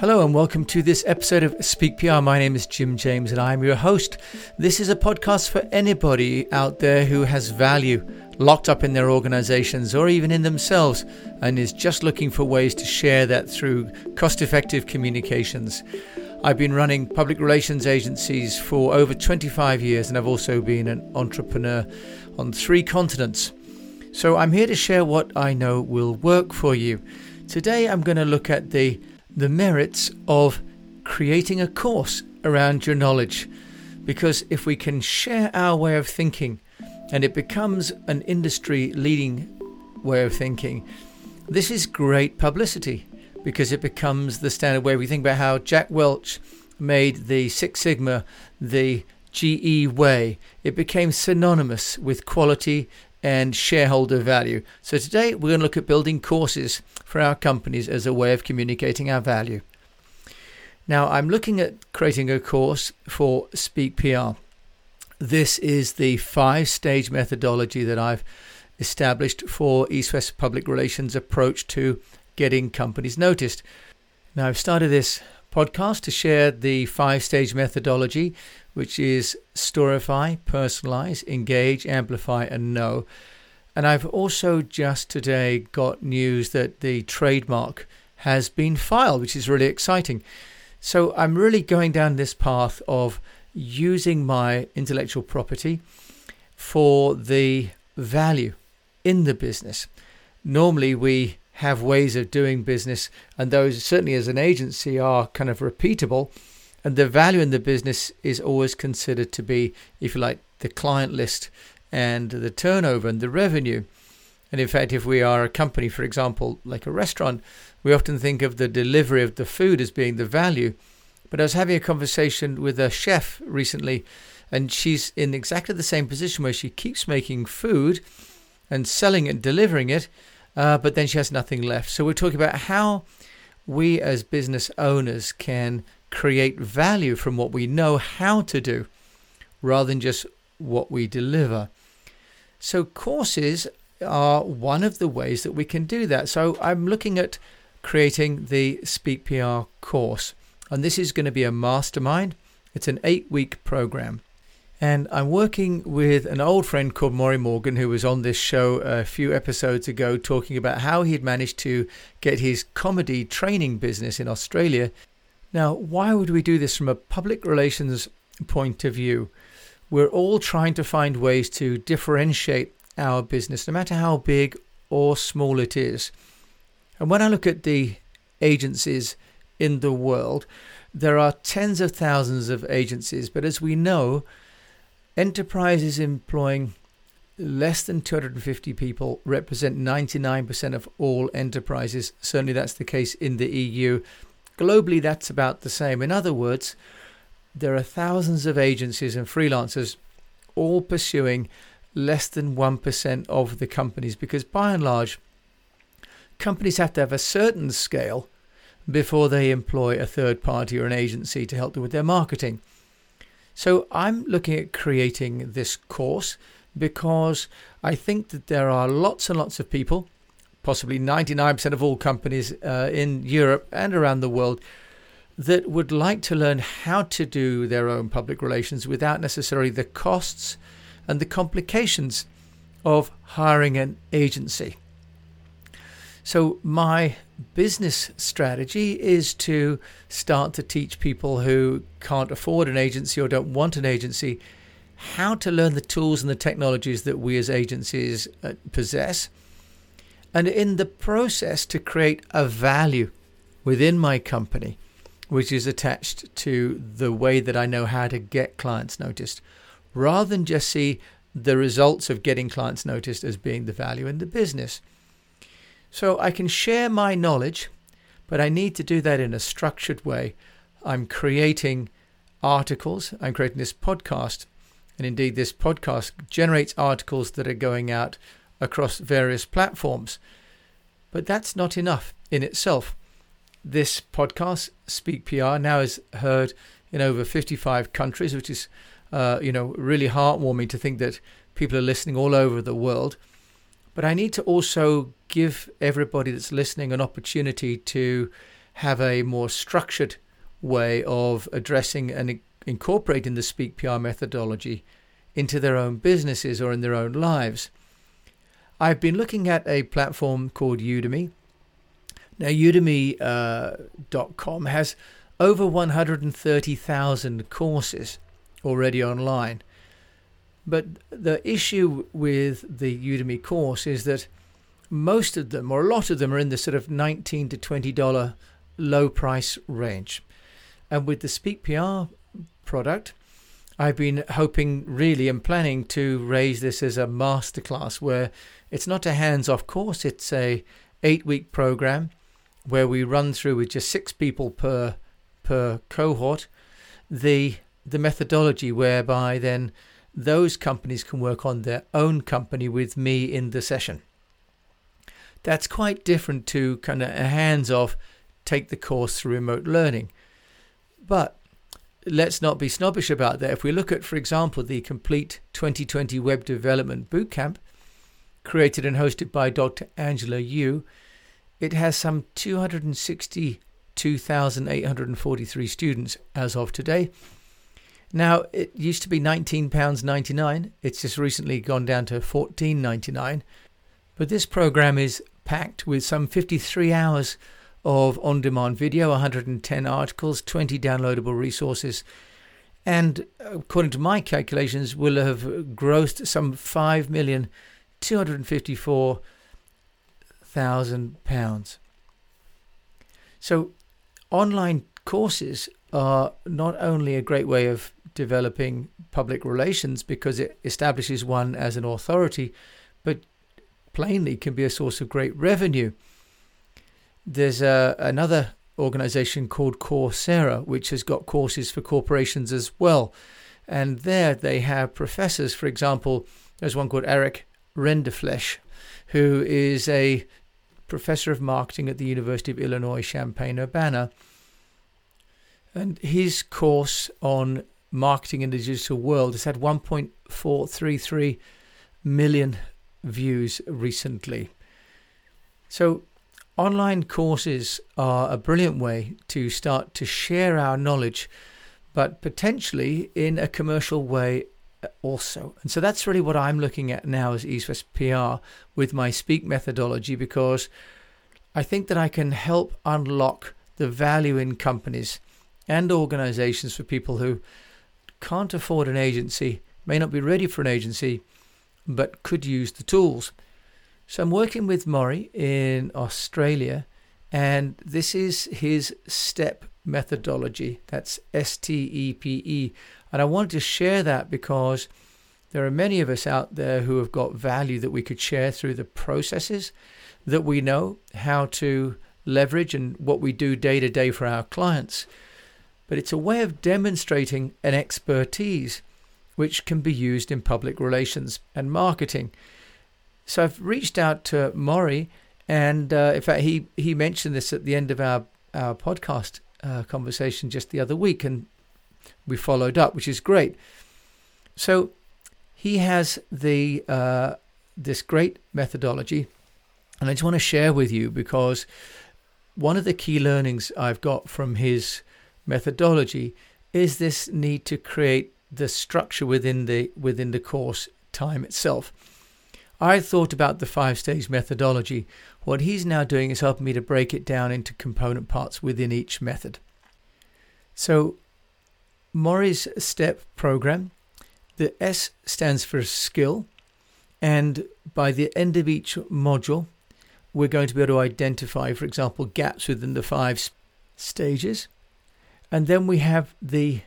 Hello and welcome to this episode of Speak PR. My name is Jim James and I'm your host. This is a podcast for anybody out there who has value locked up in their organizations or even in themselves and is just looking for ways to share that through cost effective communications. I've been running public relations agencies for over 25 years and I've also been an entrepreneur on three continents. So I'm here to share what I know will work for you. Today I'm going to look at the the merits of creating a course around your knowledge. Because if we can share our way of thinking and it becomes an industry leading way of thinking, this is great publicity because it becomes the standard way. We think about how Jack Welch made the Six Sigma the GE way, it became synonymous with quality and shareholder value. So today we're going to look at building courses for our companies as a way of communicating our value. Now I'm looking at creating a course for Speak PR. This is the five stage methodology that I've established for East West Public Relations approach to getting companies noticed. Now I've started this podcast to share the five stage methodology which is storify, personalize, engage, amplify, and know. And I've also just today got news that the trademark has been filed, which is really exciting. So I'm really going down this path of using my intellectual property for the value in the business. Normally, we have ways of doing business, and those certainly as an agency are kind of repeatable and the value in the business is always considered to be, if you like, the client list and the turnover and the revenue. And in fact, if we are a company, for example, like a restaurant, we often think of the delivery of the food as being the value. But I was having a conversation with a chef recently, and she's in exactly the same position where she keeps making food and selling it, delivering it, uh, but then she has nothing left. So we're talking about how we as business owners can create value from what we know how to do rather than just what we deliver. So, courses are one of the ways that we can do that. So, I'm looking at creating the Speak PR course, and this is going to be a mastermind. It's an eight week program. And I'm working with an old friend called Morry Morgan, who was on this show a few episodes ago, talking about how he'd managed to get his comedy training business in Australia now, why would we do this from a public relations point of view? We're all trying to find ways to differentiate our business, no matter how big or small it is. And when I look at the agencies in the world, there are tens of thousands of agencies, but as we know, enterprises employing less than 250 people represent 99% of all enterprises. Certainly, that's the case in the EU Globally, that's about the same. In other words, there are thousands of agencies and freelancers all pursuing less than 1% of the companies because by and large, companies have to have a certain scale before they employ a third party or an agency to help them with their marketing. So I'm looking at creating this course because I think that there are lots and lots of people possibly 99% of all companies uh, in Europe and around the world that would like to learn how to do their own public relations without necessarily the costs and the complications of hiring an agency. So, my business strategy is to start to teach people who can't afford an agency or don't want an agency how to learn the tools and the technologies that we as agencies uh, possess and in the process to create a value within my company, which is attached to the way that I know how to get clients noticed, rather than just see the results of getting clients noticed as being the value in the business. So I can share my knowledge, but I need to do that in a structured way. I'm creating articles, I'm creating this podcast, and indeed, this podcast generates articles that are going out across various platforms. But that's not enough in itself. This podcast, Speak PR, now is heard in over 55 countries, which is, uh, you know, really heartwarming to think that people are listening all over the world. But I need to also give everybody that's listening an opportunity to have a more structured way of addressing and incorporating the Speak PR methodology into their own businesses or in their own lives. I've been looking at a platform called Udemy. Now, udemy.com uh, has over 130,000 courses already online. But the issue with the Udemy course is that most of them, or a lot of them, are in the sort of 19 to $20 low price range. And with the Speak PR product, I've been hoping really and planning to raise this as a masterclass where it's not a hands-off course, it's a 8-week program where we run through with just 6 people per per cohort the the methodology whereby then those companies can work on their own company with me in the session. That's quite different to kind of a hands off take the course through remote learning. But let's not be snobbish about that. If we look at, for example, the complete 2020 Web Development Bootcamp, created and hosted by Dr. Angela Yu, it has some 262,843 students as of today. Now, it used to be £19.99. It's just recently gone down to $14.99. But this program is packed with some 53 hours of on demand video, 110 articles, 20 downloadable resources, and according to my calculations, will have grossed some five million two hundred fifty-four thousand pounds. So, online courses are not only a great way of developing public relations because it establishes one as an authority, but plainly can be a source of great revenue. There's a, another organization called Coursera, which has got courses for corporations as well. And there they have professors. For example, there's one called Aric Rindfleisch, who is a professor of marketing at the University of Illinois Champaign Urbana. And his course on marketing in the digital world has had 1.433 million views recently. So Online courses are a brilliant way to start to share our knowledge, but potentially in a commercial way also. And so that's really what I'm looking at now as East West PR with my Speak methodology because I think that I can help unlock the value in companies and organizations for people who can't afford an agency, may not be ready for an agency, but could use the tools. So I'm working with Morry in Australia, and this is his STEP methodology. That's S T E P E. And I wanted to share that because there are many of us out there who have got value that we could share through the processes that we know how to leverage and what we do day to day for our clients. But it's a way of demonstrating an expertise which can be used in public relations and marketing. So I've reached out to Morry, and uh, in fact, he he mentioned this at the end of our our podcast uh, conversation just the other week, and we followed up, which is great. So he has the uh, this great methodology, and I just want to share with you because one of the key learnings I've got from his methodology is this need to create the structure within the within the course time itself. I thought about the five stage methodology. What he's now doing is helping me to break it down into component parts within each method. So, Morry's step program, the S stands for skill, and by the end of each module, we're going to be able to identify, for example, gaps within the five stages. And then we have the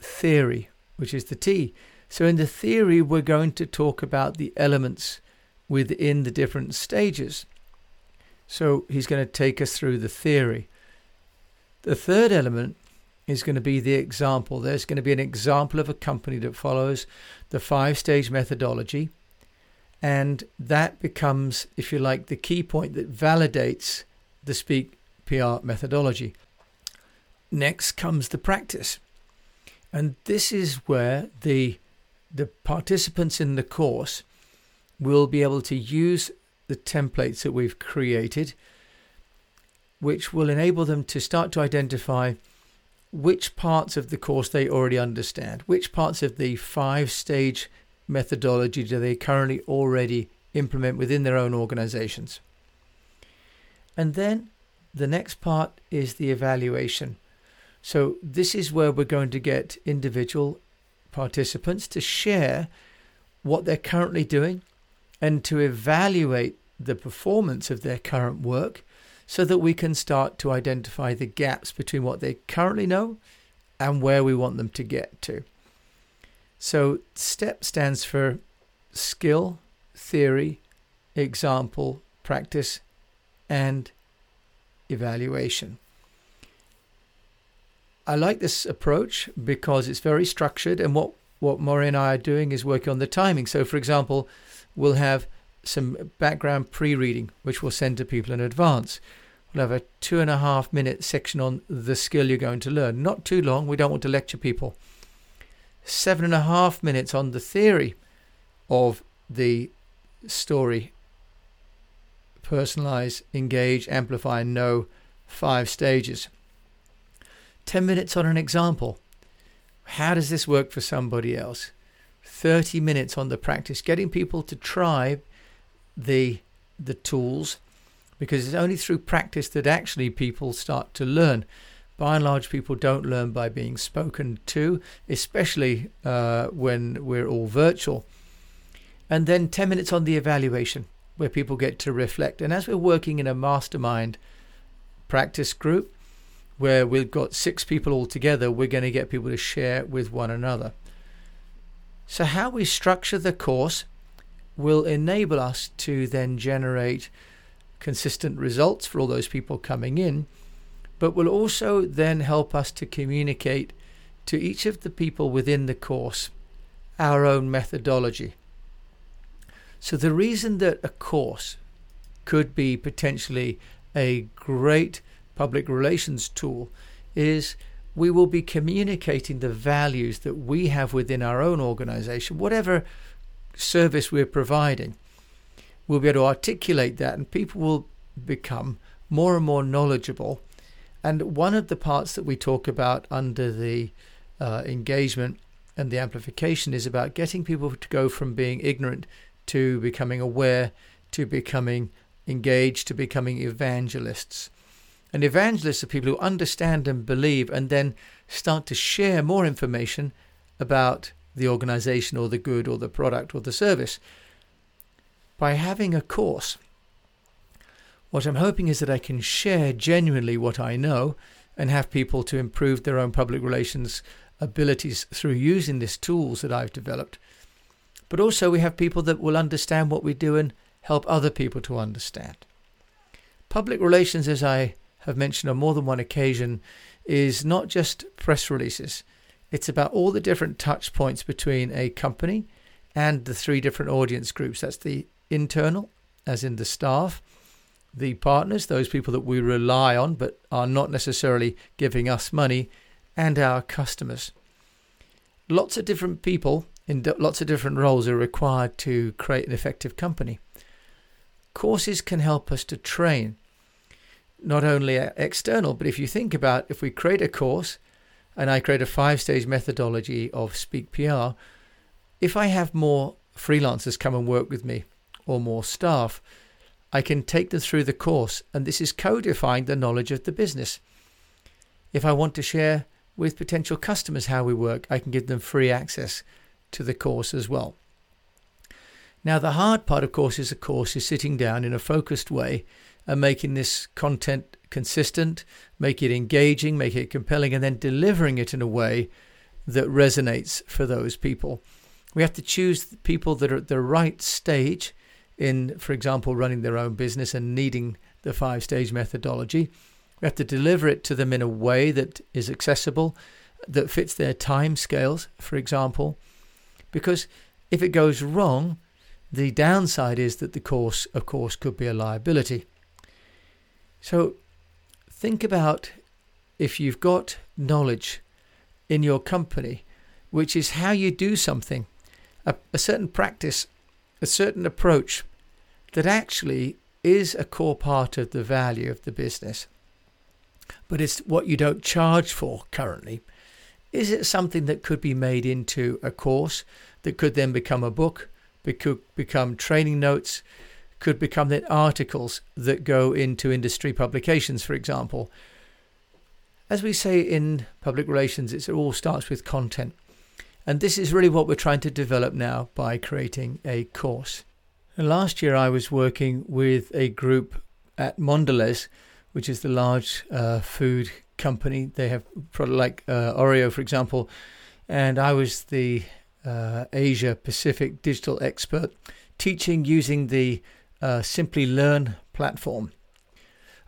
theory, which is the T. So, in the theory, we're going to talk about the elements within the different stages. So he's going to take us through the theory. The third element is going to be the example. There's going to be an example of a company that follows the five stage methodology. And that becomes, if you like, the key point that validates the Speak PR methodology. Next comes the practice. And this is where the, the participants in the course we'll be able to use the templates that we've created which will enable them to start to identify which parts of the course they already understand, which parts of the five stage methodology do they currently already implement within their own organizations. And then the next part is the evaluation. So, this is where we're going to get individual participants to share what they're currently doing and to evaluate the performance of their current work so that we can start to identify the gaps between what they currently know and where we want them to get to. So, STEP stands for skill, theory, example, practice, and evaluation. I like this approach because it's very structured, and what, what Morry and I are doing is working on the timing. So, for example, we'll have some background pre reading, which we'll send to people in advance. We'll have a two and a half minute section on the skill you're going to learn. Not too long, we don't want to lecture people. Seven and a half minutes on the theory of the story. Personalize, engage, amplify, know five stages. 10 minutes on an example. How does this work for somebody else? 30 minutes on the practice, getting people to try the the tools because it's only through practice that actually people start to learn. By and large, people don't learn by being spoken to, especially uh, when we're all virtual. And then 10 minutes on the evaluation, where people get to reflect. And as we're working in a mastermind practice group, where we've got six people all together, we're going to get people to share with one another. So, how we structure the course will enable us to then generate consistent results for all those people coming in, but will also then help us to communicate to each of the people within the course our own methodology. So, the reason that a course could be potentially a great public relations tool is we will be communicating the values that we have within our own organization, whatever service we're providing, we'll be able to articulate that and people will become more and more knowledgeable. And one of the parts that we talk about under the uh, engagement and the amplification is about getting people to go from being ignorant to becoming aware to becoming engaged to becoming evangelists. And evangelists are people who understand and believe and then start to share more information about the organization or the good or the product or the service. By having a course, what I'm hoping is that I can share genuinely what I know and have people to improve their own public relations abilities through using these tools that I've developed. But also, we have people that will understand what we do and help other people to understand. Public relations, as I have mentioned on more than one occasion, is not just press releases. It's about all the different touch points between a company and the three different audience groups. That's the internal, as in the staff, the partners, those people that we rely on but are not necessarily giving us money, and our customers. Lots of different people in lots of different roles are required to create an effective company. Courses can help us to train not only external, but if you think about if we create a course and I create a five stage methodology of Speak PR, if I have more freelancers come and work with me or more staff, I can take them through the course, and this is codifying the knowledge of the business. If I want to share with potential customers how we work, I can give them free access to the course as well. Now, the hard part, of course, is of course, is sitting down in a focused way and making this content consistent, make it engaging, make it compelling, and then delivering it in a way that resonates for those people. We have to choose people that are at the right stage in, for example, running their own business and needing the five stage methodology. We have to deliver it to them in a way that is accessible, that fits their time scales, for example. Because if it goes wrong, the downside is that the course, of course, could be a liability. So think about if you've got knowledge in your company, which is how you do something, a, a certain practice, a certain approach that actually is a core part of the value of the business. but it's what you don't charge for currently. Is it something that could be made into a course that could then become a book, could become training notes, could become then articles that go into industry publications, for example? As we say in public relations, it all starts with content. And this is really what we're trying to develop now by creating a course. And last year, I was working with a group at Mondelez, which is the large uh, food company. They have product like uh, Oreo, for example, and I was the uh, Asia Pacific digital expert, teaching using the uh, Simplilearn platform.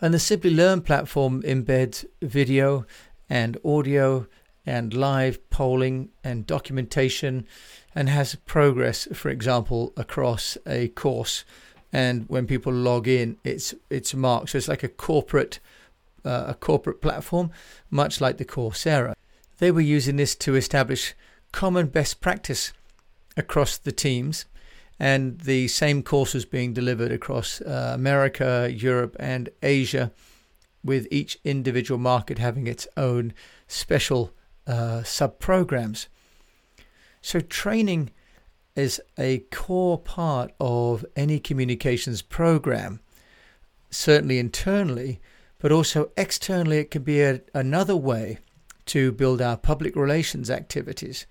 And the Simplilearn platform embeds video and audio and live polling and documentation and has progress, for example, across a course. And when people log in, it's it's marked. So it's like a corporate uh, a corporate platform, much like the Coursera. They were using this to establish common best practice across the teams and the same course was being delivered across uh, America, Europe, and Asia, with each individual market having its own special uh, sub programs. So, training is a core part of any communications program, certainly internally, but also externally, it can be a, another way to build our public relations activities.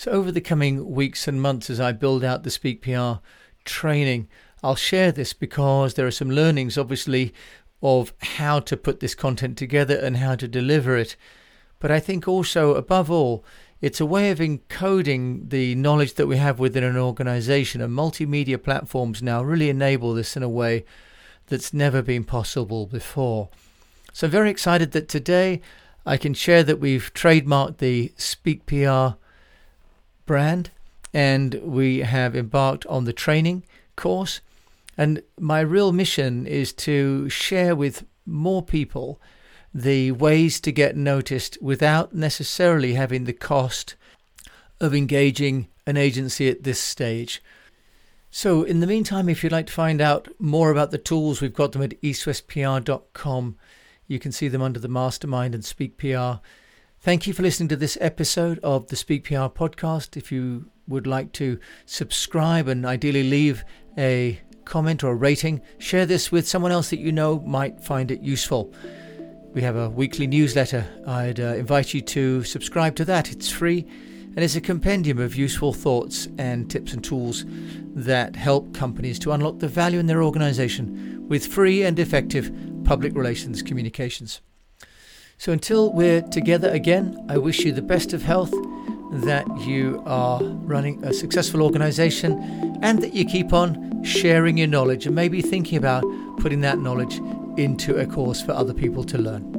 So, over the coming weeks and months, as I build out the Speak PR training, I'll share this because there are some learnings, obviously, of how to put this content together and how to deliver it. But I think also, above all, it's a way of encoding the knowledge that we have within an organization, and multimedia platforms now really enable this in a way that's never been possible before. So, I'm very excited that today I can share that we've trademarked the Speak PR brand, and we have embarked on the training course. And my real mission is to share with more people the ways to get noticed without necessarily having the cost of engaging an agency at this stage. So, in the meantime, if you'd like to find out more about the tools, we've got them at eastwestpr.com. You can see them under the Mastermind and Speak PR. Thank you for listening to this episode of the Speak PR podcast. If you would like to subscribe and ideally leave a comment or a rating, share this with someone else that you know might find it useful. We have a weekly newsletter. I'd uh, invite you to subscribe to that. It's free and it's a compendium of useful thoughts and tips and tools that help companies to unlock the value in their organization with free and effective public relations communications. So until we're together again, I wish you the best of health, that you are running a successful organization, and that you keep on sharing your knowledge and maybe thinking about putting that knowledge into a course for other people to learn.